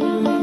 Thank you.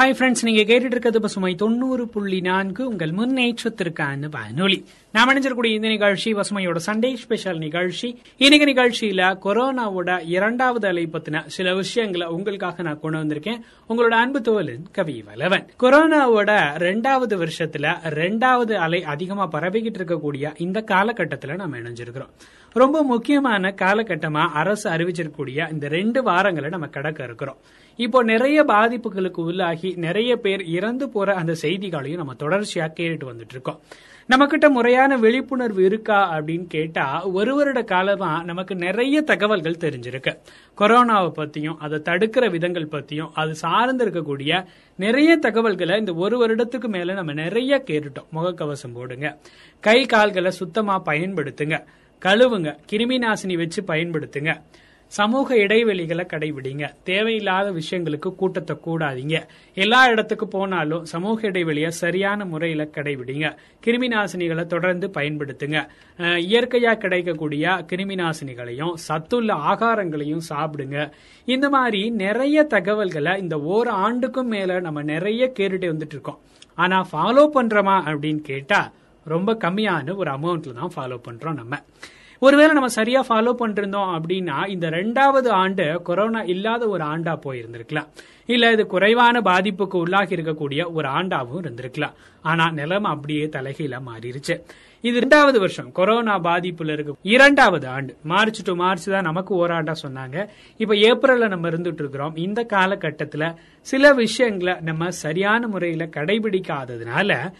Hi friends நீங்க கேட்டுட்டு இருக்கிறது பசுமை தொண்ணூறு புள்ளி நான்கு. உங்கள் முன்னேற்றத்திற்கான வானொலி. நாம் அணிஞ்சிருக்கூடிய இந்த நிகழ்ச்சி பசுமையோட சண்டே ஸ்பெஷல் நிகழ்ச்சி. இன்னைக்கு நிகழ்ச்சியில கொரோனாவோட இரண்டாவது அலை பத்தின சில விஷயங்களை உங்களுக்காக நான் கொண்டு வந்திருக்கேன். உங்களோட அன்பு தோலன் கவி வலவன் கொரோனாவோட ரெண்டாவது வருஷத்துல ரெண்டாவது அலை அதிகமா பரவிக்கிட்டு இருக்கக்கூடிய இந்த காலகட்டத்துல நம்ம இணைஞ்சிருக்கிறோம். ரொம்ப முக்கியமான காலகட்டமா அரசு அறிவிச்சிருக்கக்கூடிய இந்த ரெண்டு வாரங்களை நம்ம கடக்க இருக்கிறோம். இப்போ நிறைய பாதிப்புகளுக்கு உள்ளாகி நிறைய பேர் இறந்து போற அந்த செய்திகளையும் நம்ம தொடர்ச்சியா கேட்டுட்டு வந்துட்டு இருக்கோம் நம்மகிட்ட முறையான விழிப்புணர்வு இருக்கா அப்படின்னு கேட்டா ஒரு வருட காலமா நமக்கு நிறைய தகவல்கள் தெரிஞ்சிருக்கு. கொரோனாவை பத்தியும் அதை தடுக்கிற விதங்கள் பத்தியும் அது சார்ந்து இருக்கக்கூடிய நிறைய தகவல்களை இந்த ஒரு வருடத்துக்கு மேல நம்ம நிறைய கேட்டுட்டோம். முகக்கவசம் போடுங்க. கை கால்களை சுத்தமா பயன்படுத்துங்க. கழுவுங்க. கிருமி நாசினி வச்சு பயன்படுத்துங்க. சமூக இடைவெளிகளை கடைபிடிங்க. தேவையில்லாத விஷயங்களுக்கு கூட்டத்தை கூடாதீங்க. எல்லா இடத்துக்கு போனாலும் சமூக இடைவெளியை சரியான முறையில கடைபிடிங்க. கிருமி நாசினிகளை தொடர்ந்து பயன்படுத்துங்க. இயற்கையா கிடைக்கக்கூடிய கிருமி நாசினிகளையும் சத்துள்ள ஆகாரங்களையும் சாப்பிடுங்க. இந்த மாதிரி நிறைய தகவல்களை இந்த ஓர் ஆண்டுக்கும் மேல நம்ம நிறைய கேட்டுட்டு வந்துட்டு இருக்கோம். ஆனா ஃபாலோ பண்றோமா அப்படின்னு கேட்டா ரொம்ப கம்மியான ஒரு அமௌண்ட்ல தான் ஃபாலோ பண்றோம் நம்ம. ஒருவேளை நம்ம சரியா ஃபாலோ பண்ணிருந்தோம் அப்படின்னா இந்த ரெண்டாவது ஆண்டு கொரோனா இல்லாத ஒரு ஆண்டா போயிருந்திருக்கலாம். இல்ல இது குறைவான பாதிப்புக்கு உள்ளாகி இருக்கக்கூடிய ஒரு ஆண்டாவும் இருந்திருக்கலாம். ஆனா நிலம் அப்படியே தலைகீழ மாறிடுச்சு இது இரண்டாவது வருஷம் கொரோனா பாதிப்புல இருக்கு. இரண்டாவது ஆண்டு. மார்ச் டு மார்ச் தான் நமக்கு ஓராண்டா சொன்னாங்க. இப்ப ஏப்ரல்ல நம்ம இருந்துட்டு இருக்கிறோம். இந்த காலகட்டத்துல சில விஷயங்களை நம்ம சரியான முறையில கடைபிடிக்காததுனால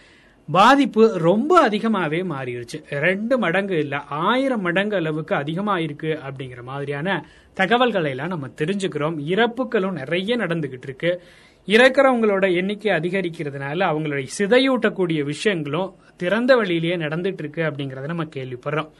பாதிப்பு ரொம்ப அதிகமாவே மாறிடுச்சு ரெண்டு மடங்கு இல்ல ஆயிரம் மடங்கு அளவுக்கு அதிகமா இருக்கு அப்படிங்கிற மாதிரியான தகவல்களை எல்லாம் நம்ம தெரிஞ்சுக்கிறோம். இறப்புகளும் நிறைய நடந்துகிட்டு இருக்கு. இறக்குறவங்களோட எண்ணிக்கை அதிகரிக்கிறதுனால அவங்களுடைய சிதையூட்டக்கூடிய விஷயங்களும் திறந்த வழியிலேயே நடந்துட்டு இருக்கு அப்படிங்கறத நம்ம கேள்விப்படுறோம்.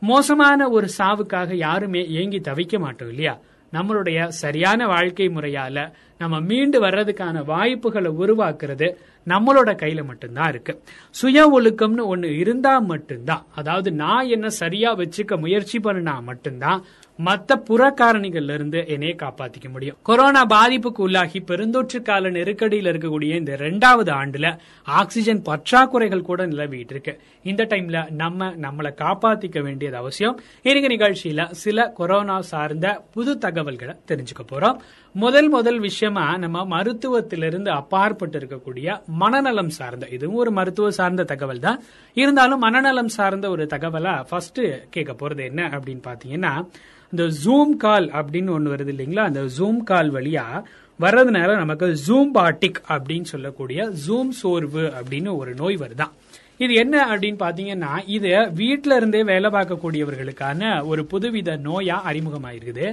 மோசமான ஒரு சாவுக்காக யாருமே ஏங்கி தவிக்க மாட்டோம் இல்லையா? நம்மளுடைய சரியான வாழ்க்கை முறையால நம்ம மீண்டு வர்றதுக்கான வாய்ப்புகளை உருவாக்குறது நம்மளோட கையில மட்டும்தான் இருக்கு. சுய ஒழுக்கம்னு ஒண்ணு இருந்தா மட்டும்தான். அதாவது நான் என்ன சரியா வச்சுக்க முயற்சி பண்ணினா மட்டும்தான் மத்த புறக்காரணிகள்ல இருந்து என்னைய காப்பாத்திக்க முடியும். கொரோனா பாதிப்புக்கு உள்ளாகி பெருந்தொற்று கால நெருக்கடியில் இருக்கக்கூடிய இந்த ரெண்டாவது ஆண்டுல ஆக்சிஜன் பற்றாக்குறைகள் கூட நிலவிட்டு இருக்கு. இந்த டைம்ல நம்ம நம்மளை காப்பாத்திக்க வேண்டியது அவசியம். இன்னைக்கு நிகழ்ச்சியில சில கொரோனா சார்ந்த புது தகவல்களை தெரிஞ்சுக்க போறோம். முதல் முதல் விஷயமா நம்ம மருத்துவத்திலிருந்து அப்பாற்பட்டு இருக்கக்கூடிய மனநலம் சார்ந்த இதுவும் ஒரு மருத்துவ சார்ந்த தகவல் தான். இருந்தாலும் மனநலம் சார்ந்த ஒரு தகவலா ஃபர்ஸ்ட் கேட்க போறது என்ன அப்படின்னு பாத்தீங்கன்னா இந்த ஜூம் கால் அப்படின்னு ஒன்று வருது இல்லைங்களா? அந்த ஜூம் கால் வழியா வர்றதுனால நமக்கு ஜூம் பாட்டிக் அப்படின்னு சொல்லக்கூடிய ஜூம் சோர்வு அப்படின்னு ஒரு நோய் வருதான் இது என்ன அப்படின்னு பாத்தீங்கன்னா இது வீட்டில இருந்தே வேலை பார்க்கக்கூடியவர்களுக்கான ஒரு புதுவித நோயா அறிமுகமாயிருக்குது.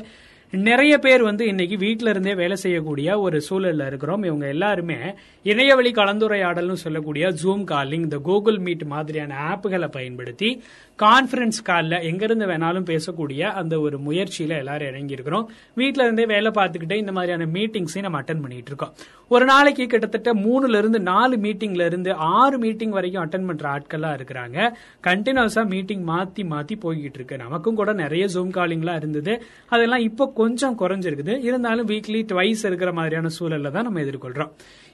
நிறைய பேர் வந்து இன்னைக்கு வீட்டில இருந்தே வேலை செய்யக்கூடிய ஒரு சூழல்ல இருக்கிறோம். இவங்க எல்லாருமே இணையவழி கலந்துரையாடல்னு சொல்லக்கூடிய ஜூம் காலிங் இந்த கூகுள் மீட் மாதிரியான ஆப்புகளை பயன்படுத்தி கான்ஃபரன்ஸ் கால்ல எங்கிருந்து வேணாலும் பேசக்கூடிய அந்த ஒரு முயற்சியில எல்லாரும் இறங்கி இருக்கிறோம் வீட்ல இருந்தே வேலை பார்த்துக்கிட்டே இந்த மாதிரியான மீட்டிங்ஸையும் நம்ம அட்டன் பண்ணிட்டு இருக்கோம். ஒரு நாளைக்கு கிட்டத்தட்ட மூணுல இருந்து நாலு மீட்டிங்ல இருந்து ஆறு மீட்டிங் வரைக்கும் அட்டன் பண்ற ஆட்களா இருக்கிறாங்க. கண்டினியூஸா மீட்டிங் மாத்தி மாத்தி போய்கிட்டு இருக்கு. நமக்கும் கூட நிறைய ஜூம் காலிங்லாம் இருந்தது. அதெல்லாம் இப்போ கொஞ்சம் குறைஞ்சிருக்குது. இருந்தாலும் வீக்லி ட்வைஸ் இருக்கிற மாதிரியான சூழல்ல தான் நம்ம எதிர்கொள்றோம்.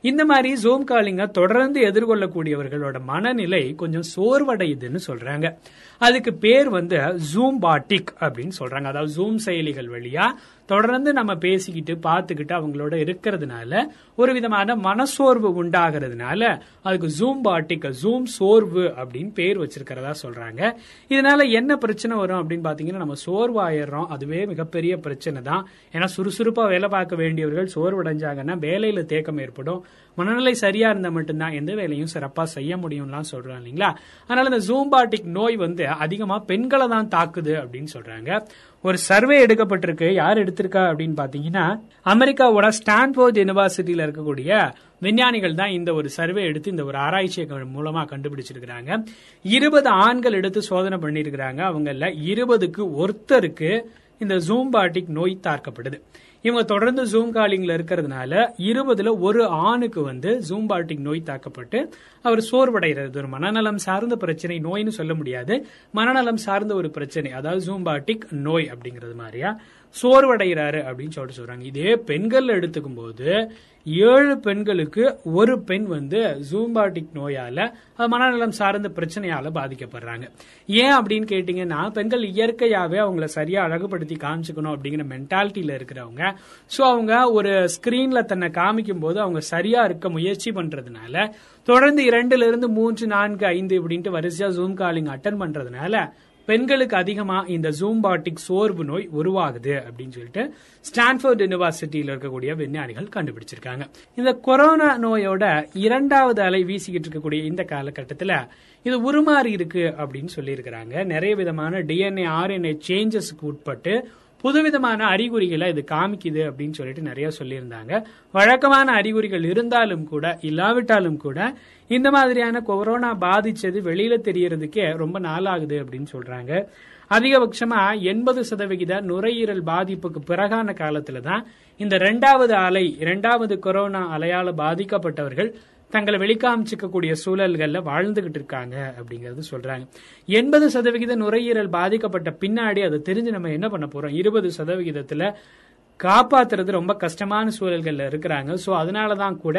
இந்த மாதிரி ஜூம் காலிங்க தொடர்ந்து எதிர்கொள்ளக்கூடியவர்களோட மனநிலை கொஞ்சம் சோர்வடையுதுன்னு சொல்றாங்க. அதுக்கு பேர் வந்து ஜூம் பாட்டிக் அப்படின்னு சொல்றாங்க. அதாவது ஜூம் செயலிகள் வழியா தொடர்ந்து நம்ம பேசிக்கிட்டு பார்த்துக்கிட்டு அவங்களோட இருக்கிறதுனால ஒரு விதமான மனசோர்வு உண்டாகிறதுனால அதுக்கு ஜூம் பாட்டிக்கல் ஜூம் சோர்வு அப்படின்னு பேர் வச்சிருக்கிறதா சொல்றாங்க. இதனால என்ன பிரச்சனை வரும் அப்படின்னு பாத்தீங்கன்னா நம்ம சோர்வாயிடுறோம். அதுவே மிகப்பெரிய பிரச்சனை தான். ஏன்னா சுறுசுறுப்பா வேலை பார்க்க வேண்டியவர்கள் சோர்வடைஞ்சாங்கன்னா வேலையில தேக்கம் ஏற்படும். மனநிலை சரியா இருந்தா மட்டும்தான் எந்த வேலையும் சிறப்பா செய்ய முடியும்லாம் சொல்றாங்க இல்லைங்களா? அதனால இந்த ஜூம்பாட்டிக் நோய் வந்து அதிகமா பெண்களை தான் தாக்குது அப்படின்னு சொல்றாங்க. ஒரு சர்வே எடுக்கப்பட்டிருக்கு. யார் எடுத்திருக்கா அப்படின்னு பாத்தீங்கன்னா அமெரிக்காவோட ஸ்டான்போர்ட் யூனிவர்சிட்டியில இருக்கக்கூடிய விஞ்ஞானிகள் தான் இந்த ஒரு சர்வே எடுத்து இந்த ஒரு ஆராய்ச்சியை மூலமா கண்டுபிடிச்சிருக்கிறாங்க. இருபது ஆண்கள் எடுத்து சோதனை பண்ணிருக்கிறாங்க அவங்கள இருபதுக்கு ஒருத்தருக்கு இந்த ஜூம்பாட்டிக் நோய் தாக்கப்படுது. இவங்க தொடர்ந்து ஜூம் காலிங்ல இருக்கிறதுனால இருபதுல ஒரு ஆணுக்கு வந்து ஜூம்பாட்டிக் நோய் தாக்கப்பட்டு அவர் சோர்வடைகிறது. ஒரு மனநலம் சார்ந்த பிரச்சனை நோய்னு சொல்ல முடியாது. மனநலம் சார்ந்த ஒரு பிரச்சனை அதாவது ஜூம்பாட்டிக் நோய் அப்படிங்கிறது மாதிரியா? சோர்வடைகிறாரு அப்படின்னு சொல்லிட்டு சொல்றாங்க. இதே பெண்கள் எடுத்துக்கும் போது ஏழு பெண்களுக்கு ஒரு பெண் வந்து ஜூம்பாட்டிக் நோயால மனநலம் சார்ந்த பிரச்சனையால பாதிக்கப்படுறாங்க. ஏன் அப்படின்னு கேட்டீங்கன்னா பெண்கள் இயற்கையாவே அவங்கள சரியா அழகுபடுத்தி காமிச்சுக்கணும் அப்படிங்கிற மென்டாலிட்டியில இருக்கிறவங்க. சோ அவங்க ஒரு ஸ்கிரீன்ல தன்னை காமிக்கும் போது அவங்க சரியா இருக்க முயற்சி பண்றதுனால தொடர்ந்து இரண்டுல இருந்து மூன்று நான்கு ஐந்து இப்படின்ட்டு வரிசையா ஜூம் காலிங் அட்டன் பண்றதுனால பெண்களுக்கு அதிகமா இந்த ஜூம்பாட்டிக் சோர்வு நோய் உருவாகுது அப்படின்னு சொல்லிட்டு ஸ்டான்ஃபோர்ட் யூனிவர்சிட்டியில் இருக்கக்கூடிய விஞ்ஞானிகள் கண்டுபிடிச்சிருக்காங்க. இந்த கொரோனா நோயோட இரண்டாவது அலை வீசிக்கிட்டு இருக்கக்கூடிய இந்த காலகட்டத்தில் இது உருமாறி இருக்கு அப்படின்னு சொல்லியிருக்கிறாங்க. நிறைய விதமான டிஎன்ஏ ஆர்என்ஏ சேஞ்சஸ்க்கு உட்பட்டு புதுவிதமான அறிகுறிகளை இது காமிக்குது அப்படின்னு சொல்லிட்டு நிறைய சொல்லியிருந்தாங்க. வழக்கமான அறிகுறிகள் இருந்தாலும் கூட இல்லாவிட்டாலும் கூட இந்த மாதிரியான கொரோனா பாதிச்சது வெளியில தெரியறதுக்கே ரொம்ப நாளாகுது அப்படின்னு சொல்றாங்க. அதிகபட்சமா எண்பது சதவிகித நுரையீரல் பாதிப்புக்கு பிறகான காலத்துல தான் இந்த ரெண்டாவது அலை இரண்டாவது கொரோனா அலையால பாதிக்கப்பட்டவர்கள் தங்களை வெளிக்காமிச்சிக்கக்கூடிய சூழல்கள்ல வாழ்ந்துகிட்டு இருக்காங்க அப்படிங்கறது சொல்றாங்க. எண்பது சதவிகித நுரையீரல் பாதிக்கப்பட்ட பின்னாடி அதை தெரிஞ்சு நம்ம என்ன பண்ண போறோம்? இருபது சதவிகிதத்துல காப்பாத்துறது ரொம்ப கஷ்டமான சூழல்கள்ல இருக்கிறாங்க. சோ அதனாலதான் கூட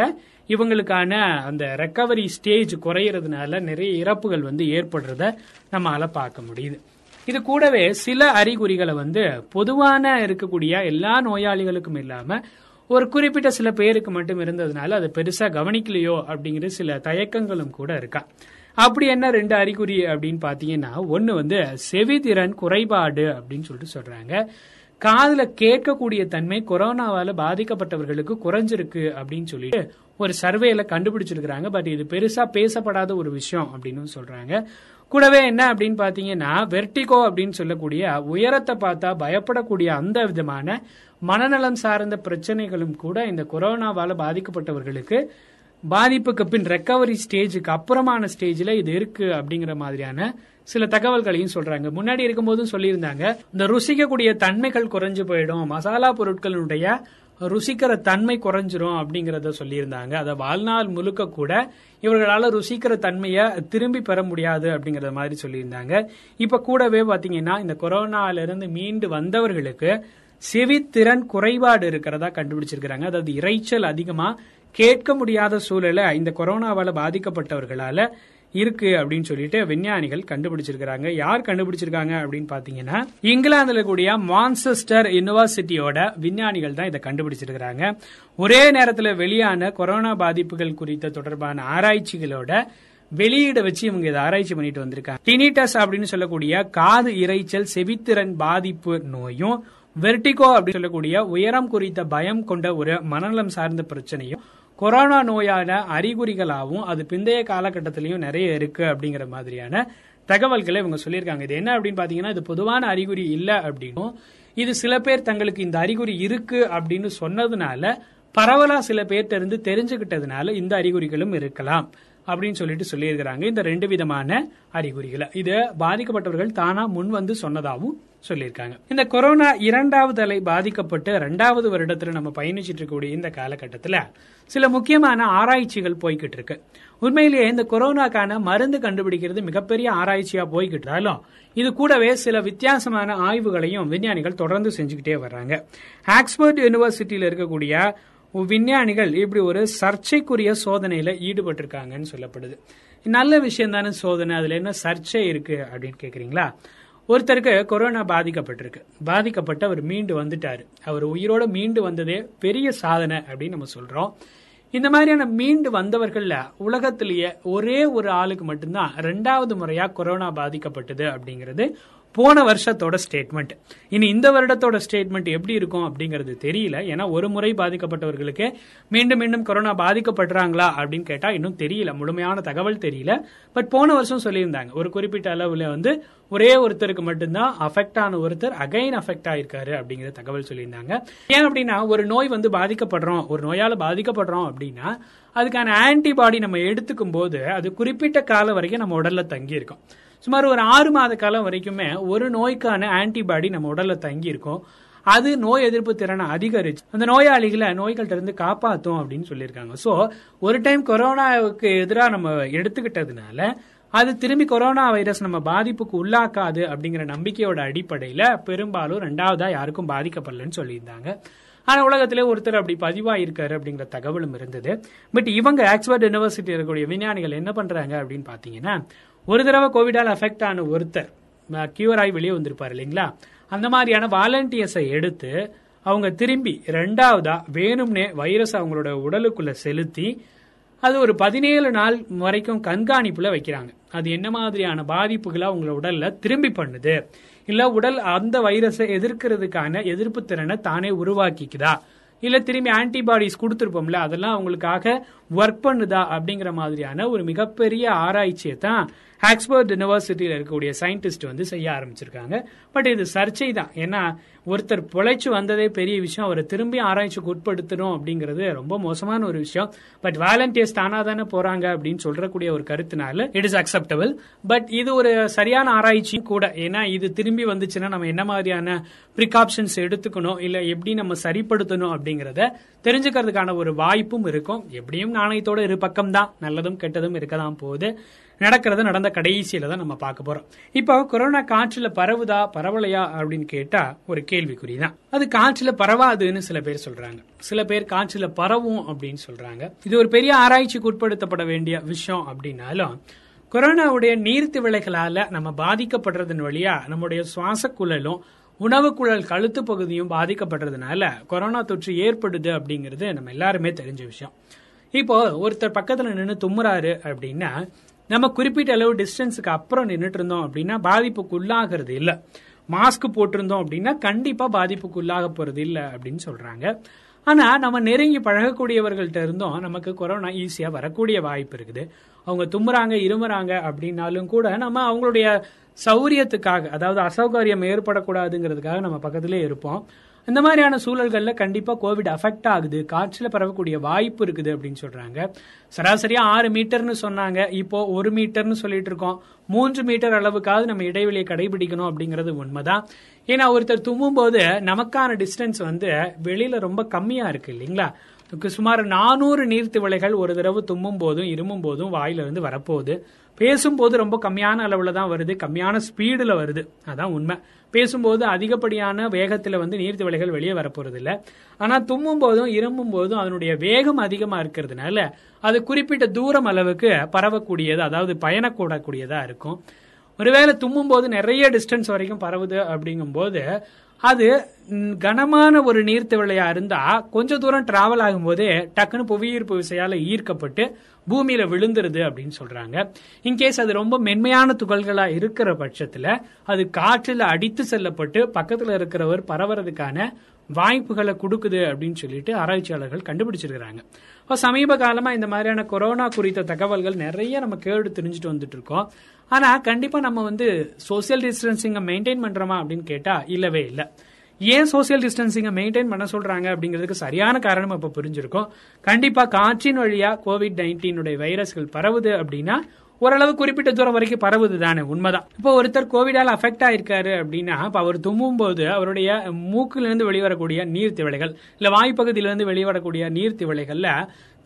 இவங்களுக்கான அந்த ரெக்கவரி ஸ்டேஜ் குறையறதுனால நிறைய இறப்புகள் வந்து ஏற்படுறத நம்மளால பார்க்க முடியுது. இது கூடவே சில அறிகுறிகளை வந்து பொதுவான இருக்கக்கூடிய எல்லா நோயாளிகளுக்கும் இல்லாம ஒரு குறிப்பிட்ட சில பேருக்கு மட்டும் இருந்ததுனால அதை பெருசா கவனிக்கலையோ அப்படிங்கிற சில தயக்கங்களும் கூட இருக்கா. அப்படி என்ன ரெண்டு அறிகுறி அப்படின்னு பாத்தீங்கன்னா ஒன்னு வந்து செவிதிறன் குறைபாடு அப்படின்னு சொல்லிட்டு சொல்றாங்க. காதுல கேட்கக்கூடிய தன்மை கொரோனாவால பாதிக்கப்பட்டவர்களுக்கு குறைஞ்சிருக்கு அப்படின்னு சொல்லிட்டு ஒரு சர்வேல கண்டுபிடிச்சிருக்கிறாங்க. பட் இது பெருசா பேசப்படாத ஒரு விஷயம் அப்படின்னு சொல்றாங்க. கூடவே என்ன அப்படின்னு பாத்தீங்கன்னா வெர்டிகோ அப்படின்னு சொல்லக்கூடிய உயரத்தை பார்த்தா பயப்படக்கூடிய அந்த விதமான மனநலம் சார்ந்த பிரச்சனைகளும் கூட இந்த கொரோனாவால பாதிக்கப்பட்டவர்களுக்கு பாதிப்புக்கு பின் ரெக்கவரி ஸ்டேஜுக்கு அப்புறமான ஸ்டேஜ்ல இது இருக்கு அப்படிங்கிற மாதிரியான சில தகவல்களையும் சொல்றாங்க. முன்னாடி இருக்கும்போதும் சொல்லியிருந்தாங்க இந்த ருசிக்கக்கூடிய தன்மைகள் குறைஞ்சு போயிடும் மசாலா பொருட்களினுடைய ருசிக்கிற தன்மை குறைஞ்சிரும் அப்படிங்கறத சொல்லியிருந்தாங்க. அதை வாழ்நாள் முழுக்க கூட இவர்களால ருசிக்கிற தன்மையை திரும்பி பெற முடியாது அப்படிங்கறத மாதிரி சொல்லியிருந்தாங்க. இப்ப கூடவே பாத்தீங்கன்னா இந்த கொரோனால இருந்து மீண்டு வந்தவர்களுக்கு செவித்திறன் குறைபாடு இருக்கிறதா கண்டுபிடிச்சிருக்கிறாங்க. அதாவது இறைச்சல் அதிகமா கேட்க முடியாத சூழல இந்த கொரோனாவால பாதிக்கப்பட்டவர்களால இருக்கு அப்படின்னு சொல்லிட்டு விஞ்ஞானிகள் கண்டுபிடிச்சிருக்காங்க யார் கண்டுபிடிச்சிருக்காங்க அப்படின்னு பாத்தீங்கன்னா இங்கிலாந்துல கூடிய மான்செஸ்டர் யூனிவர்சிட்டியோட விஞ்ஞானிகள் தான் இதை கண்டுபிடிச்சிருக்காங்க ஒரே நேரத்தில் வெளியான கொரோனா பாதிப்புகள் குறித்த தொடர்பான ஆராய்ச்சிகளோட வெளியீட வச்சு இவங்க இதை ஆராய்ச்சி பண்ணிட்டு வந்திருக்காங்க. டினிட்டஸ் அப்படின்னு சொல்லக்கூடிய காது இறைச்சல் செவித்திறன் பாதிப்பு நோயும் வெர்டிகோ அப்படின்னு சொல்லக்கூடிய உயரம் குறித்த பயம் கொண்ட ஒரு மனநலம் சார்ந்த பிரச்சனையும் கொரோனா நோயான அறிகுறிகளாகவும் அது பிந்தைய காலகட்டத்திலையும் நிறைய இருக்கு அப்படிங்கிற மாதிரியான தகவல்களை இவங்க சொல்லியிருக்காங்க. இது என்ன அப்படின்னு பாத்தீங்கன்னா இது பொதுவான அறிகுறி இல்ல அப்படின்னும். இது சில பேர் தங்களுக்கு இந்த அறிகுறி இருக்கு அப்படின்னு சொன்னதுனால பரவலா சில பேர்ட்ட இருந்து தெரிஞ்சுக்கிட்டதுனால இந்த அறிகுறிகளும் இருக்கலாம். அப்படின்னு சொல்லிட்டு சொல்லியிருக்கிறாங்க. இந்த ரெண்டு விதமான அறிகுறிகளை. இது பாதிக்கப்பட்டவர்கள் தானா முன் வந்து சொன்னதாகவும் சொல்லியிருக்காங்க. இந்த கொரோனா இரண்டாவது அலை பாதிக்கப்பட்டு இரண்டாவது வருடத்துல நம்ம பயணிச்சிட்டு இருக்கக்கூடிய இந்த காலகட்டத்தில் சில முக்கியமான ஆராய்ச்சிகள் போய்கிட்டு இருக்கு. உண்மையிலேயே இந்த கொரோனாக்கான மருந்து கண்டுபிடிக்கிறது மிகப்பெரிய ஆராய்ச்சியா போய்கிட்டாலும் இது கூடவே சில வித்தியாசமான ஆய்வுகளையும் விஞ்ஞானிகள் தொடர்ந்து செஞ்சுக்கிட்டே வர்றாங்க. ஆக்ஸ்போர்ட் யூனிவர்சிட்டியில் இருக்கக்கூடிய விஞ்ஞானிகள் இப்படி ஒரு சர்ச்சைக்குரிய சோதனையில ஈடுபட்டிருக்காங்கன்னு சொல்லப்படுது. நல்ல விஷயம் தானே சோதனை அதுல என்ன சர்ச்சை இருக்கு அப்படின்னு கேக்குறீங்களா? ஒருத்தருக்கு கொரோனா பாதிக்கப்பட்டிருக்கு. பாதிக்கப்பட்டு அவர் மீண்டு வந்துட்டாரு. அவர் உயிரோட மீண்டு வந்ததே பெரிய சாதனை அப்படின்னு நம்ம சொல்றோம். இந்த மாதிரியான மீண்டு வந்தவர்கள்ல உலகத்திலேயே ஒரே ஒரு ஆளுக்கு மட்டும்தான் ரெண்டாவது முறையா கொரோனா பாதிக்கப்பட்டது அப்படிங்கிறது போன வருஷத்தோட ஸ்டேட்மெண்ட் இனி இந்த வருடத்தோட ஸ்டேட்மெண்ட் எப்படி இருக்கும் அப்படிங்கிறது தெரியல. ஏன்னா ஒரு முறை பாதிக்கப்பட்டவர்களுக்கு மீண்டும் மீண்டும் கொரோனா பாதிக்கப்படுறாங்களா அப்படின்னு கேட்டா இன்னும் தெரியல. முழுமையான தகவல் தெரியல. பட் போன வருஷம் சொல்லியிருந்தாங்க. ஒரு குறிப்பிட்ட அளவுல வந்து ஒரே ஒருத்தருக்கு மட்டும்தான் அஃபெக்ட் ஆன ஒருத்தர் அகைன் அஃபெக்ட் ஆயிருக்காரு அப்படிங்கிற தகவல் சொல்லியிருந்தாங்க. ஏன் அப்படின்னா ஒரு நோய் வந்து பாதிக்கப்படுறோம். ஒரு நோயால பாதிக்கப்படுறோம் அப்படின்னா அதுக்கான ஆன்டிபாடி நம்ம எடுத்துக்கும் போது அது குறிப்பிட்ட காலம் வரைக்கும் நம்ம உடல்ல தங்கி இருக்கும் சுமார் ஒரு ஆறு மாத காலம் வரைக்குமே ஒரு நோய்க்கான ஆன்டிபாடி நம்ம உடல்ல தங்கி இருக்கும் அது நோய் எதிர்ப்பு திறனை அதிகரிச்சு அந்த நோயாளிகளை நோய்கள்ட்ட இருந்து காப்பாத்தும் அப்படின்னு சொல்லியிருக்காங்க. ஸோ ஒரு டைம் கொரோனாவுக்கு எதிராக நம்ம எடுத்துக்கிட்டதுனால அது திரும்பி கொரோனா வைரஸ் நம்ம பாதிப்புக்கு உள்ளாக்காது அப்படிங்கிற நம்பிக்கையோட அடிப்படையில பெரும்பாலும் ரெண்டாவதா யாருக்கும் பாதிக்கப்படலன்னு சொல்லியிருந்தாங்க. ஆனா உலகத்திலே ஒருத்தர் அப்படி பதிவாயிருக்காரு அப்படிங்கிற தகவலும் இருந்தது. பட் இவங்க ஆக்ஸ்போர்ட் யூனிவர்சிட்டி இருக்கக்கூடிய விஞ்ஞானிகள் என்ன பண்றாங்க அப்படின்னு பாத்தீங்கன்னா ஒரு தடவை கோவிடால் அஃபெக்ட் ஆன ஒருத்தர் கியூர் ஆகி வெளியே வந்திருப்பார் இல்லைங்களா? அந்த மாதிரியான வாலண்டியர்ஸை எடுத்து அவங்க திரும்பி ரெண்டாவதா வேணும்னே வைரஸ் அவங்களோட உடலுக்குள்ள செலுத்தி அது ஒரு பதினேழு நாள் வரைக்கும் கண்காணிப்புல வைக்கிறாங்க. அது என்ன மாதிரியான பாதிப்புகளை உங்களோட உடல்ல திரும்பி பண்ணுது? இல்ல உடல் அந்த வைரஸை எதிர்க்கிறதுக்கான எதிர்ப்பு திறனை தானே உருவாக்கிக்குதா? இல்ல திரும்பி ஆன்டிபாடிஸ் கொடுத்துருப்போம்ல அதெல்லாம் அவங்களுக்காக ஒர்க் பண்ணுதா அப்படிங்கிற மாதிரியான ஒரு மிகப்பெரிய ஆராய்ச்சியை தான் ஆக்ஸ்போர்ட் யூனிவர்சிட்டியில் இருக்கக்கூடிய சயின்டிஸ்ட் வந்து செய்ய ஆரம்பிச்சிருக்காங்க. பட் இது சர்ச்சை தான். ஏன்னா ஒருத்தர் பிழைச்சு வந்ததே பெரிய விஷயம். அவரை திரும்பி ஆராய்ச்சிக்கு உட்படுத்தணும் அப்படிங்கிறது ரொம்ப மோசமான ஒரு விஷயம். பட் வாலண்டியர்ஸ் தானா தானே போறாங்க அப்படின்னு சொல்றக்கூடிய ஒரு கருத்துனால இட் இஸ் அக்செப்டபிள் பட் இது ஒரு சரியான ஆராய்ச்சி கூட. ஏன்னா இது திரும்பி வந்துச்சுன்னா நம்ம என்ன மாதிரியான ப்ரிகாப்ஷன்ஸ் எடுத்துக்கணும்? இல்ல எப்படி நம்ம சரிப்படுத்தணும் அப்படிங்கறத தெரிஞ்சுக்கிறதுக்கான ஒரு வாய்ப்பும் இருக்கும். எப்படியும் நாணயத்தோட இரு பக்கம் தான் நல்லதும் கெட்டதும் இருக்கதான் போகுது. நடக்கிறது நடந்த கடைசியில தான் நம்ம பார்க்க போறோம். இப்போ கொரோனா காற்றுல பரவுதா பரவலையா அப்படின்னு கேட்டா ஒரு கேள்விக்குறி தான் அது காற்றுல பரவாதுன்னு சில பேர் சொல்றாங்க. சில பேர் காற்றுல பரவும் அப்படின்னு சொல்றாங்க. இது ஒரு பெரிய ஆராய்ச்சிக்கு உட்படுத்தப்பட வேண்டிய விஷயம் அப்படின்னாலும் கொரோனாவுடைய நீர்த்து விலைகளால நம்ம பாதிக்கப்படுறதன் வழியா நம்முடைய சுவாச குழலும் உணவு குழல் கழுத்து பகுதியும் பாதிக்கப்படுறதுனால கொரோனா தொற்று ஏற்படுது அப்படிங்கிறது நம்ம எல்லாருமே தெரிஞ்ச விஷயம். இப்போ ஒருத்தர் பக்கத்துல நின்று தும்முறாரு அப்படின்னா நம்ம குறிப்பிட்ட அளவு டிஸ்டன்ஸுக்கு அப்புறம் நின்றுட்டு இருந்தோம் அப்படின்னா பாதிப்புக்கு உள்ளாகிறது இல்ல. மாஸ்க் போட்டிருந்தோம் அப்படின்னா கண்டிப்பா பாதிப்புக்கு உள்ளாக போறது இல்ல அப்படின்னு சொல்றாங்க. ஆனா நம்ம நெருங்கி பழகக்கூடியவர்கள்ட்ட இருந்தும். நமக்கு கொரோனா ஈஸியா வரக்கூடிய வாய்ப்பு இருக்குது. அவங்க தும்புறாங்க இருமுறாங்க அப்படின்னாலும் கூட நம்ம அவங்களுடைய சௌரியத்துக்காக அதாவது அசௌகரியம் ஏற்படக்கூடாதுங்கிறதுக்காக நம்ம பக்கத்திலே இருப்போம். இந்த மாதிரியான சூழல்களில் கண்டிப்பா கோவிட் அஃபெக்ட் ஆகுது. காற்றில் பரவக்கூடிய வாய்ப்பு இருக்குது அப்படின்னு சொல்றாங்க. சராசரியா ஆறு மீட்டர்னு சொன்னாங்க. இப்போ ஒரு மீட்டர்னு சொல்லிட்டு இருக்கோம். மூன்று மீட்டர் அளவுக்காவது நம்ம இடைவெளியை கடைபிடிக்கணும் அப்படிங்கிறது உண்மைதான். ஏன்னா ஒருத்தர் தும்மும் போது நமக்கான டிஸ்டன்ஸ் வந்து வெளியில ரொம்ப கம்மியா இருக்கு இல்லைங்களா? சுமார் நானூறு நீர்த்திவளைகள் ஒரு தடவை தும்மும் போதும் இருமும் போதும் வாயிலிருந்து வரப்போகுது. பேசும்போது ரொம்ப கம்மியான அளவுல தான் வருது. கம்மியான ஸ்பீடுல வருது. அதான் உண்மை. பேசும்போது அதிகப்படியான வேகத்துல வந்து நீர்த்திவளைகள் வெளியே வரப்போறது இல்ல ஆனா தும்மும் போதும் இருமும் போதும் அதனுடைய வேகம் அதிகமா இருக்கிறதுனால அது குறிப்பிட்ட தூரம் அளவுக்கு பரவக்கூடியது அதாவது பயணக்கூடக்கூடியதா இருக்கும். ஒருவேளை தும்மும் போது நிறைய டிஸ்டன்ஸ் வரைக்கும் பரவுது அப்படிங்கும் போது அது கனமான ஒரு நீர்த்திவளையா இருந்தா கொஞ்ச தூரம் டிராவல் ஆகும்போதே டக்குன்னு புவியீர்ப்பு விசையால ஈர்க்கப்பட்டு பூமியில விழுந்துருது அப்படின்னு சொல்றாங்க. இன்கேஸ் அது ரொம்ப மென்மையான துகள்களா இருக்கிற பட்சத்துல அது காற்றுல அடித்து செல்லப்பட்டு பக்கத்துல இருக்கிறவர் பரவறதுக்கான வாய்ப்புகளை கொடுக்குது அப்படின்னு சொல்லிட்டு ஆராய்ச்சியாளர்கள் கண்டுபிடிச்சிருக்கிறாங்க. இப்போ சமீப காலமா இந்த மாதிரியான கொரோனா குறித்த தகவல்கள் நிறைய நம்ம கேடு தெரிஞ்சுட்டு வந்துட்டு இருக்கோம். ஆனா கண்டிப்பா நம்ம வந்து சோசியல் டிஸ்டன்சிங்கை மெயின்டைன் பண்றோமா அப்படின்னு கேட்டா இல்லவே இல்லை. ஏன் சோசியல் டிஸ்டன்சிங்கை மெயின்டைன் பண்ண சொல்றாங்க அப்படிங்கிறதுக்கு சரியான காரணம் இப்ப புரிஞ்சிருக்கும். கண்டிப்பா காற்றின் வழியா கோவிட் நைன்டீனுடைய வைரஸ்கள் பரவுது அப்படின்னா ஓரளவு குறிப்பிட்ட தூரம் வரைக்கும் பரவுது தானே உண்மைதான். இப்போ ஒருத்தர் கோவிடால் அஃபெக்ட் ஆயிருக்காரு அப்படின்னா இப்போ அவர் தும்மும் போது அவருடைய மூக்கிலிருந்து வெளிவரக்கூடிய நீர்த்திவளைகள் இல்லை வாய்ப்பகுதியிலிருந்து வெளிவரக்கூடிய நீர்த்திவளைகள்ல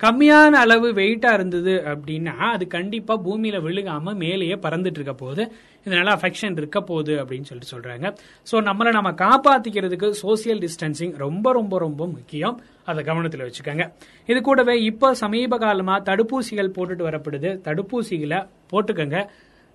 கம்மியான அளவு வெயிட்டா இருந்தது அப்படின்னா அது கண்டிப்பா பூமியில விழுகாம மேலேயே பறந்துட்டு இருக்க போகுது. இதனால் அஃபெக்ஷன் இருக்க போகுது அப்படின்னு சொல்லிட்டு சொல்றாங்க. ஸோ நம்மளை நம்ம காப்பாத்திக்கிறதுக்கு சோசியல் டிஸ்டன்சிங் ரொம்ப ரொம்ப ரொம்ப முக்கியம். அதை கவனத்தில் வச்சுக்கோங்க. இது கூடவே இப்போ சமீப காலமாக தடுப்பூசிகள் போட்டுட்டு வரப்படுது. தடுப்பூசிகளை போட்டுக்கோங்க.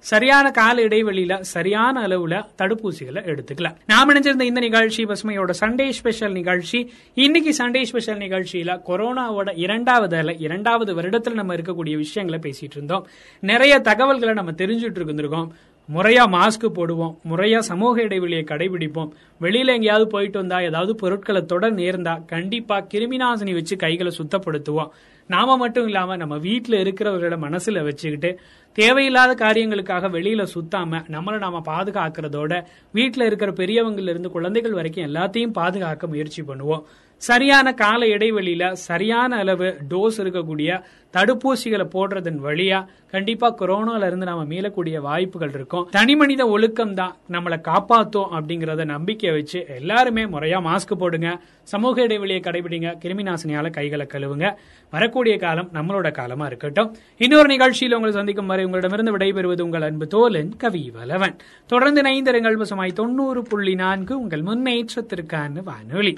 சரியான கால இடைவெளியில சரியான அளவுல தடுப்பூசிகளை எடுத்துக்கலாம் நாம் நினைச்சிருந்த இந்த நிகழ்ச்சி பசுமையோட சண்டே ஸ்பெஷல் நிகழ்ச்சி இன்னைக்கு சண்டே ஸ்பெஷல் நிகழ்ச்சியில கொரோனாவோட இரண்டாவது அலை இரண்டாவது வருடத்துல நம்ம இருக்கக்கூடிய விஷயங்களை பேசிட்டு இருந்தோம். நிறைய தகவல்களை நம்ம தெரிஞ்சுட்டு இருந்திருக்கோம். முறையா மாஸ்க் போடுவோம் முறையா சமூக இடைவெளியை கடைபிடிப்போம். வெளியில எங்கேயாவது போயிட்டு வந்தா ஏதாவது பொருட்களை தொடர் நேர்ந்தா கண்டிப்பா கிருமிநாசினி வச்சு கைகளை சுத்தப்படுத்துவோம். நாம மட்டும் இல்லாம நம்ம வீட்டுல இருக்கிறவர்களோட மனசுல வச்சுக்கிட்டு தேவையில்லாத காரியங்களுக்காக வெளியில சுத்தாம நம்மளை நாம பாதுகாக்கிறதோட வீட்டுல இருக்கிற பெரியவங்கல இருந்து குழந்தைகள் வரைக்கும் எல்லாத்தையும் பாதுகாக்க முயற்சி பண்ணுவோம். சரியான கால இடைவெளியில சரியான அளவு டோஸ் இருக்கக்கூடிய தடுப்பூசிகளை போடுறதன் வழியா கண்டிப்பா கொரோனால இருந்து நாம மீளக்கூடிய வாய்ப்புகள் இருக்கும். தனி மனித ஒழுக்கம் தான் நம்மளை காப்பாத்தும் அப்படிங்கறத நம்பிக்கை வச்சு எல்லாருமே முறையா மாஸ்க் போடுங்க. சமூக இடைவெளியை கடைபிடிங்க. கிருமி நாசினியால கைகளை கழுவுங்க. வரக்கூடிய காலம் நம்மளோட காலமா இருக்கட்டும். இன்னொரு நிகழ்ச்சியில் உங்களை சந்திக்கும் வரை உங்களிடமிருந்து விடைபெறுவது உங்கள் அன்பு தோலன் கவி வலவன். தொடர்ந்து நைந்தருங்கள் பசுமாய் தொண்ணூறு புள்ளி நான்கு உங்கள் முன்னேற்றத்திற்கான வானொலி.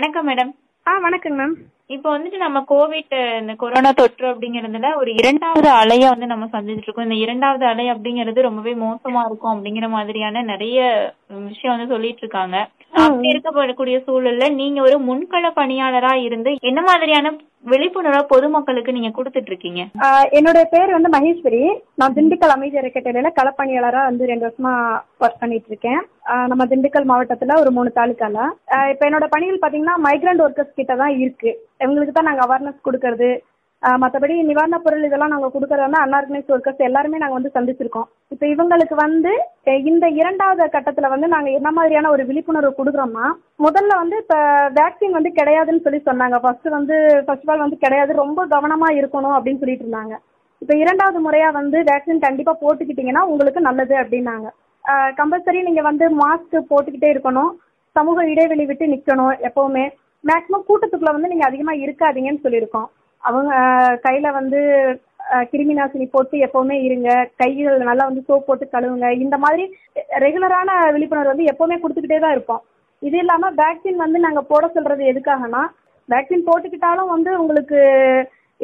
வணக்கம் மேடம் ஆ வணக்கங்க மேம் இப்போ வந்துட்டு நம்ம கோவிட் இந்த கொரோனா தொற்று அப்படிங்கறதுல ஒரு இரண்டாவது அலைய வந்து நம்ம சந்திச்சிட்டு இருக்கோம். இந்த இரண்டாவது அலை அப்படிங்கிறது ரொம்பவே மோசமா இருக்கும் அப்படிங்கிற மாதிரியான நிறைய விஷயம் வந்து சொல்லிட்டு இருக்காங்க. அப்படி இருக்கப்படக்கூடிய சூழல்ல நீங்க ஒரு முன்கள பணியாளரா இருந்து என்ன மாதிரியான விழிப்புணர்வை பொதுமக்களுக்கு நீங்க கொடுத்துட்டு இருக்கீங்க? ஆ, என்னோட பேர் வந்து மகேஸ்வரி. நான் திண்டுக்கல் அமைதி அறக்கட்டளையில களப்பணியாளரா வந்து ரெண்டு வருஷமா ஒர்க் பண்ணிட்டு இருக்கேன். நம்ம திண்டுக்கல் மாவட்டத்துல ஒரு மூணு தாலுக்கால. இப்ப என்னோட பணிகள் பாத்தீங்கன்னா மைக்ரண்ட் ஒர்க்கர்ஸ் கிட்ட தான் இருக்கு. இவங்களுக்கு தான் நாங்க அவேர்னஸ் கொடுக்கறது மற்றபடி நிவாரண பொருள் இதெல்லாம் நாங்கள் கொடுக்கறது அன்ஆர்கனைஸ் ஒர்க்கர்ஸ் எல்லாருமே நாங்கள் வந்து சந்திச்சிருக்கோம். இப்போ இவங்களுக்கு வந்து இந்த இரண்டாவது கட்டத்தில் வந்து நாங்கள் என்ன மாதிரியான ஒரு விழிப்புணர்வு கொடுக்குறோம்னா முதல்ல வந்து இப்போ வேக்சின் வந்து கிடையாதுன்னு சொல்லி சொன்னாங்க. ஃபர்ஸ்ட் வந்து ஃபர்ஸ்ட் ஆஃப் ஆல் வந்து கிடையாது. ரொம்ப கவனமாக இருக்கணும் அப்படின்னு சொல்லிட்டு இருந்தாங்க. இப்போ இரண்டாவது முறையாக வந்து வேக்சின் கண்டிப்பாக போட்டுக்கிட்டீங்கன்னா உங்களுக்கு நல்லது அப்படின்னாங்க. கம்பல்சரி நீங்கள் வந்து மாஸ்க் போட்டுக்கிட்டே இருக்கணும். சமூக இடைவெளி விட்டு நிற்கணும் எப்போவுமே. மேக்ஸிமம் கூட்டத்துக்குள்ள வந்து நீங்கள் அதிகமாக இருக்காதீங்கன்னு சொல்லியிருக்கோம். அவங்க கையில வந்து கிருமி நாசினி போட்டு எப்பவுமே இருங்க. கைகள் நல்லா வந்து சோப் போட்டு கழுவுங்க. இந்த மாதிரி ரெகுலரான விழிப்புணர்வு வந்து எப்பவுமே கொடுத்துக்கிட்டே தான் இருப்போம். இது இல்லாம வேக்சின் வந்து நாங்க போட சொல்றது எதுக்காகனா வேக்சின் போட்டுக்கிட்டாலும் வந்து உங்களுக்கு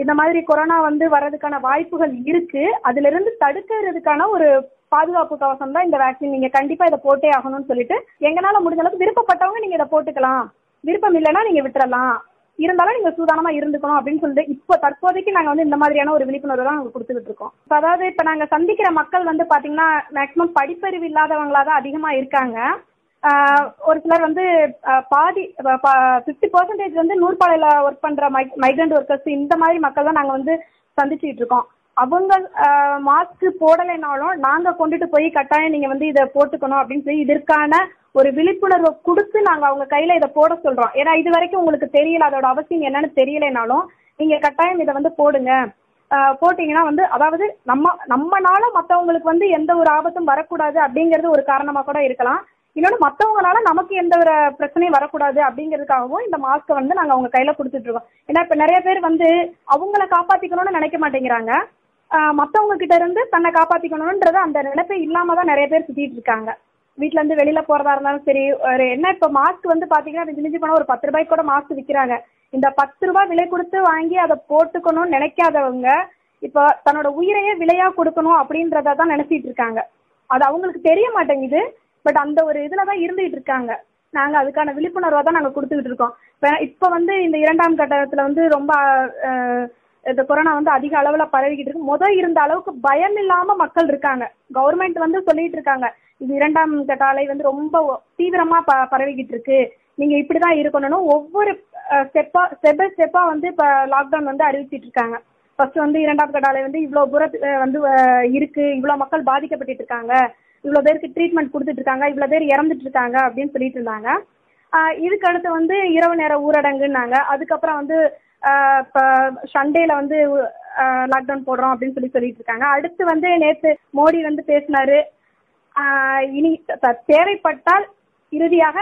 இந்த மாதிரி கொரோனா வந்து வர்றதுக்கான வாய்ப்புகள் இருக்கு. அதுல இருந்து தடுக்கிறதுக்கான ஒரு பாதுகாப்பு கவசம் தான் இந்த வேக்சின் நீங்க கண்டிப்பா இதை போட்டே ஆகணும்னு சொல்லிட்டு எங்களால முடிஞ்ச அளவுக்கு விருப்பப்பட்டவங்க நீங்க இதை போட்டுக்கலாம். விருப்பம் இல்லைன்னா நீங்க விட்டுறலாம். இருந்தாலும் நீங்க சூதானமா இருந்துக்கணும் அப்படின்னு சொல்லிட்டு இப்போ தற்போதைக்கு நாங்க வந்து இந்த மாதிரியான ஒரு விழிப்புணர்வு தான் கொடுத்துட்டு கொடுத்துக்கிட்டு இருக்கோம். அதாவது இப்ப நாங்க சந்திக்கிற மக்கள் வந்து பாத்தீங்கன்னா மேக்சிமம் படிப்பறிவு இல்லாதவங்களா தான் அதிகமா இருக்காங்க. ஒரு சிலர் வந்து பாதி ஃபிஃப்டி பர்சன்டேஜ் வந்து நூற்பாலையில ஒர்க் பண்ற மைக்ரண்ட் ஒர்க்கர்ஸ் இந்த மாதிரி மக்கள் தான் நாங்க வந்து சந்திச்சுட்டு இருக்கோம். அவங்க மாஸ்க் போடலைனாலும் நாங்க கொண்டுட்டு போய் கட்டாயம் நீங்க வந்து இதை போட்டுக்கணும் அப்படின்னு சொல்லி இதற்கான ஒரு விழிப்புணர்வை கொடுத்து நாங்க அவங்க கையில இதை போட சொல்றோம். ஏன்னா இது வரைக்கும் உங்களுக்கு தெரியல அதோட அவசியம் என்னன்னு தெரியலனாலும் நீங்க கட்டாயம் இதை வந்து போடுங்க. போட்டீங்கன்னா வந்து அதாவது நம்ம நம்மனால மத்தவங்களுக்கு வந்து எந்த ஒரு ஆபத்தும் வரக்கூடாது அப்படிங்கிறது ஒரு காரணமா கூட இருக்கலாம். இன்னொன்று மற்றவங்களால நமக்கு எந்த ஒரு பிரச்சனையும் வரக்கூடாது அப்படிங்கிறதுக்காகவும் இந்த மாஸ்க்கை வந்து நாங்கள் அவங்க கையில் கொடுத்துட்டு இருக்கோம். ஏன்னா இப்போ நிறைய பேர் வந்து அவங்கள காப்பாற்றிக்கணும்னு நினைக்க மாட்டேங்கிறாங்க. மற்றவங்க கிட்ட இருந்து தன்னை காப்பாற்றிக்கணுன்றது அந்த நினைப்பே இல்லாம தான் நிறைய பேர் சுற்றிட்டு இருக்காங்க. வீட்ல இருந்து வெளியில போறதா இருந்தாலும் சரி ஒரு என்ன இப்போ மாஸ்க் வந்து பாத்தீங்கன்னா மிஞ்சி போனா ஒரு பத்து ரூபாய்க்கு கூட மாஸ்க் விற்கிறாங்க இந்த பத்து ரூபாய் விலை கொடுத்து வாங்கி அதை போட்டுக்கணும்னு நினைக்காதவங்க இப்போ தன்னோட உயிரையே விலையா கொடுக்கணும் அப்படின்றத தான் நினைச்சிட்டு இருக்காங்க. அது அவங்களுக்கு தெரிய மாட்டேங்குது. பட் அந்த ஒரு இதுலதான் இருந்துகிட்டு இருக்காங்க. நாங்க அதுக்கான விழிப்புணர்வை தான் நாங்க கொடுத்துக்கிட்டு இருக்கோம். இப்ப இப்ப வந்து இந்த இரண்டாம் கட்டத்துல வந்து ரொம்ப இந்த கொரோனா வந்து அதிக அளவுல பரவிக்கிட்டு இருக்கு. முதல் இருந்த அளவுக்கு பயம் இல்லாம மக்கள் இருக்காங்க. கவர்மெண்ட் வந்து சொல்லிட்டு இருக்காங்க. இது இரண்டாம் கட்ட அலை வந்து ரொம்ப தீவிரமா ப பரவிக்கிட்டு இருக்கு நீங்க இப்படிதான் இருக்கணும்னு ஒவ்வொரு ஸ்டெப்பா ஸ்டெப் பை ஸ்டெப்பா வந்து இப்ப லாக்டவுன் வந்து அறிவிச்சிட்டு இருக்காங்க ஃபர்ஸ்ட் வந்து இரண்டாம் கட்ட அலை வந்து இவ்வளவு தூரத்து வந்து இருக்கு. இவ்வளவு மக்கள் பாதிக்கப்பட்டு இருக்காங்க இவ்வளவு பேருக்கு ட்ரீட்மெண்ட் கொடுத்துட்டு இருக்காங்க இவ்வளவு பேர் இறந்துட்டு இருக்காங்க அப்படின்னு சொல்லிட்டு இருந்தாங்க இதுக்கு அடுத்து வந்து இரவு நேர ஊரடங்குன்னாங்க. அதுக்கப்புறம் வந்து இப்போ சண்டேல வந்து லாக்டவுன் போடுறோம் அப்படின்னு சொல்லி சொல்லிட்டு இருக்காங்க அடுத்து வந்து நேற்று மோடி வந்து பேசினாரு. இனி தேவைப்பட்டால் இறுதியாக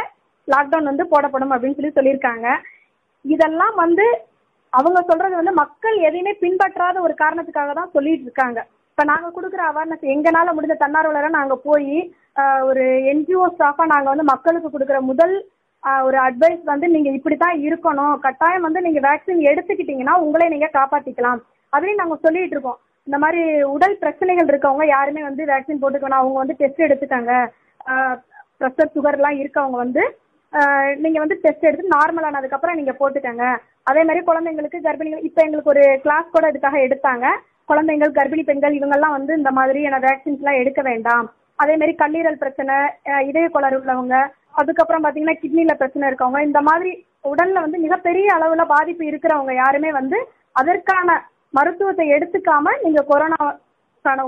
லாக்டவுன் வந்து போடப்படும் அப்படின்னு சொல்லி சொல்லியிருக்காங்க. இதெல்லாம் வந்து அவங்க சொல்றது வந்து மக்கள் எதையுமே பின்பற்றாத ஒரு காரணத்துக்காக தான் சொல்லிட்டு இருக்காங்க. இப்ப நாங்க கொடுக்குற அவேர்னஸ் எங்கனால முடிஞ்ச தன்னார்வலரா நாங்க போய் ஒரு என்ஜிஓ ஸ்டாஃபா நாங்க வந்து மக்களுக்கு கொடுக்குற முதல் ஒரு அட்வைஸ் வந்து நீங்க இப்படித்தான் இருக்கணும். கட்டாயம் வந்து நீங்க வேக்சின் எடுத்துக்கிட்டீங்கன்னா உங்களே நீங்க காப்பாத்திக்கலாம். அப்படின்னு நாங்க சொல்லிட்டு இருக்கோம். இந்த மாதிரி உடல் பிரச்சனைகள் இருக்கவங்க யாருமே வந்து வேக்சின் போட்டுக்கணும். அவங்க வந்து டெஸ்ட் எடுத்துட்டாங்க. ப்ரெஷர் சுகர் எல்லாம் இருக்கவங்க வந்து நீங்க வந்து டெஸ்ட் எடுத்து நார்மல் ஆனதுக்கு அப்புறம் நீங்க போட்டுக்கங்க. அதே மாதிரி குழந்தைங்களுக்கு கர்ப்பிணிகள் இப்ப எங்களுக்கு ஒரு கிளாஸ் கூட இதுக்காக எடுத்தாங்க. குழந்தைகள் கர்ப்பிணி பெண்கள் இவங்கெல்லாம் வந்து இந்த மாதிரியான வேக்சின்ஸ் எல்லாம் எடுக்க வேண்டாம். அதே மாதிரி கல்லீரல் பிரச்சனை இதய கோளாறு உள்ளவங்க அதுக்கப்புறம் பாத்தீங்கன்னா கிட்னில பிரச்சனை இருக்கவங்க இந்த மாதிரி உடல்ல வந்து மிகப்பெரிய அளவுல பாதிப்பு இருக்கிறவங்க யாருமே வந்து அதற்கான மருத்துவத்தை எடுத்துக்காம நீங்க கொரோனாக்கான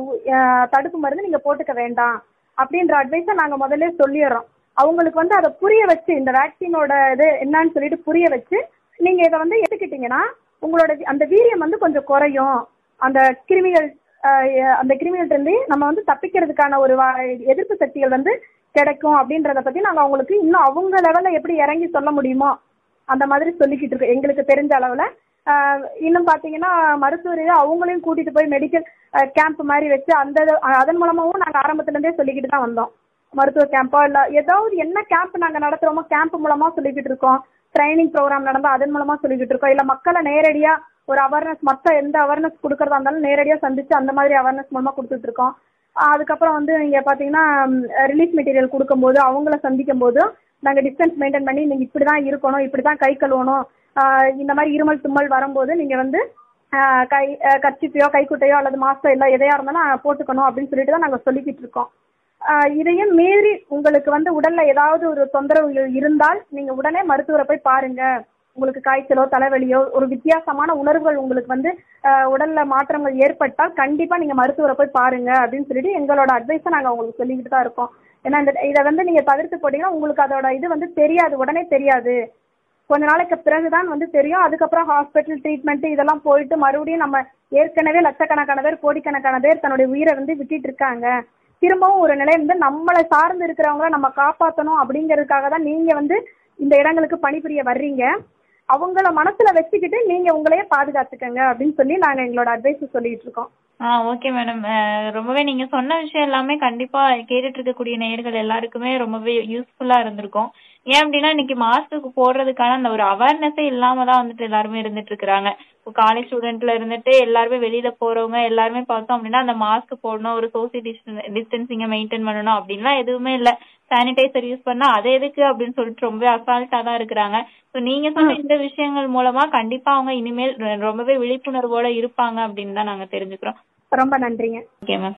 தடுப்பு மருந்து நீங்க போட்டுக்க வேண்டாம் அப்படின்ற அட்வைஸை நாங்க முதல்ல சொல்லிடுறோம். அவங்களுக்கு வந்து அதை புரிய வச்சு இந்த வேக்சினோட இது என்னன்னு சொல்லிட்டு புரிய வச்சு நீங்க இதை வந்து எடுத்துக்கிட்டீங்கன்னா உங்களோட அந்த வீரியம் வந்து கொஞ்சம் குறையும். அந்த கிருமிகள் அந்த கிருமிகள் இருந்து நம்ம வந்து தப்பிக்கிறதுக்கான ஒரு வா- எதிர்ப்பு சக்திகள் வந்து கிடைக்கும் அப்படின்றத பத்தி நாங்க அவங்களுக்கு இன்னும் அவங்க லெவல்ல எப்படி இறங்கி சொல்ல முடியுமோ அந்த மாதிரி சொல்லிக்கிட்டு இருக்கோம். எங்களுக்கு தெரிஞ்ச அளவுல இன்னும் பாத்தீங்கன்னா மருத்துவர் அவங்களையும் கூட்டிட்டு போய் மெடிக்கல் கேம்ப் மாதிரி வச்சு அந்த அதன் மூலமாவும் நாங்க ஆரம்பத்துல இருந்தே சொல்லிக்கிட்டு தான் வந்தோம். மருத்துவ கேம்பா இல்ல ஏதாவது என்ன கேம்ப் நாங்க நடத்துறோமோ கேம்ப் மூலமா சொல்லிக்கிட்டு இருக்கோம். ட்ரைனிங் ப்ரோக்ராம் நடந்தா அதன் மூலமா சொல்லிக்கிட்டு இருக்கோம். இல்ல மக்களை நேரடியா ஒரு அவேர்னஸ் மத்த எந்த அவேர்னஸ் கொடுக்கறதா இருந்தாலும் நேரடியா சந்திச்சு அந்த மாதிரி அவேர்னஸ் மூலமா கொடுத்துட்டு இருக்கோம். அதுக்கப்புறம் வந்து நீங்க பாத்தீங்கன்னா ரிலீஃப் மெட்டீரியல் கொடுக்கும்போது அவங்கள சந்திக்கும் போது நாங்க டிஸ்டன்ஸ் மெயின்டைன் பண்ணி நீங்க இப்படிதான் இருக்கணும் இப்படிதான் கை கழுவணும் இந்த மாதிரி இருமல் தும்மல் வரும்போது நீங்க வந்து கை கர்ச்சிப்பையோ கைக்குட்டையோ அல்லது மாஸ்கோ இல்லை எதையா இருந்தாலும் போட்டுக்கணும் அப்படின்னு சொல்லிட்டு தான் நாங்க சொல்லிக்கிட்டு இருக்கோம். இதையும் மீறி உங்களுக்கு வந்து உடல்ல ஏதாவது ஒரு தொந்தரவுகள் இருந்தால் நீங்க உடனே மருத்துவரை போய் பாருங்க. உங்களுக்கு காய்ச்சலோ தலைவலியோ ஒரு வித்தியாசமான உணர்வுகள் உங்களுக்கு வந்து உடல்ல மாற்றங்கள் ஏற்பட்டால் கண்டிப்பா நீங்க மருத்துவரை போய் பாருங்க அப்படின்னு சொல்லிட்டு எங்களோட அட்வைஸை நாங்க உங்களுக்கு சொல்லிக்கிட்டு தான் இருக்கோம். ஏன்னா இந்த இதை வந்து நீங்க தவிர்த்து போட்டீங்கன்னா உங்களுக்கு அதோட இது வந்து தெரியாது உடனே தெரியாது. கொஞ்ச நாளைக்கு பிறகுதான் வந்து தெரியும். அதுக்கப்புறம் ஹாஸ்பிட்டல் ட்ரீட்மெண்ட் இதெல்லாம் போயிட்டு மறுபடியும் நம்ம ஏற்கனவே லட்சக்கணக்கான பேர் கோடிக்கணக்கான பேர் தன்னுடைய உயிரை வந்து விட்டுட்டு இருக்காங்க. திரும்பவும் ஒரு நிலை வந்து நம்மளை சார்ந்து இருக்கிறவங்கள நம்ம காப்பாற்றணும் அப்படிங்கிறதுக்காக தான் நீங்க வந்து இந்த இடங்களுக்கு பணிபுரிய வர்றீங்க. அவங்கள மனசுல வச்சுக்கிட்டு நீங்க உங்களையே பாதுகாத்துக்கங்க அப்படின்னு சொல்லி நாங்க எங்களோட அட்வைஸ் சொல்லிட்டு இருக்கோம். ஆ ஓகே மேடம் ரொம்பவே நீங்க சொன்ன விஷயம் எல்லாமே கண்டிப்பா கேட்டுட்டு இருக்கக்கூடிய நேயர்கள் எல்லாருக்குமே ரொம்பவே யூஸ்ஃபுல்லா இருந்திருக்கும். ஏன் அப்படின்னா இன்னைக்கு மாஸ்க்கு போடுறதுக்கான அந்த ஒரு அவேர்னஸே இல்லாம தான் வந்துட்டு எல்லாருமே இருந்துட்டு இருக்கிறாங்க. இப்போ காலேஜ் ஸ்டூடெண்ட்ல இருந்துட்டு எல்லாருமே வெளியில போறவங்க எல்லாருமே பார்த்தோம் அப்படின்னா அந்த மாஸ்க் போடணும் ஒரு சோசியல் டிஸ்டன்சிங்க மெயின்டைன் பண்ணணும் அப்படின்லாம் எதுவுமே இல்லை. சானிடைசர் யூஸ் பண்ணா அது எதுக்கு அப்படின்னு சொல்லிட்டு ரொம்ப அசால்ட்டா தான் இருக்கிறாங்க. ஸோ நீங்க சொன்ன இந்த விஷயங்கள் மூலமா கண்டிப்பா அவங்க இனிமேல் ரொம்பவே விழிப்புணர்வோட இருப்பாங்க அப்படின்னு தான் நாங்க தெரிஞ்சுக்கிறோம். ரொம்ப நன்றிங்க. Okay ma'am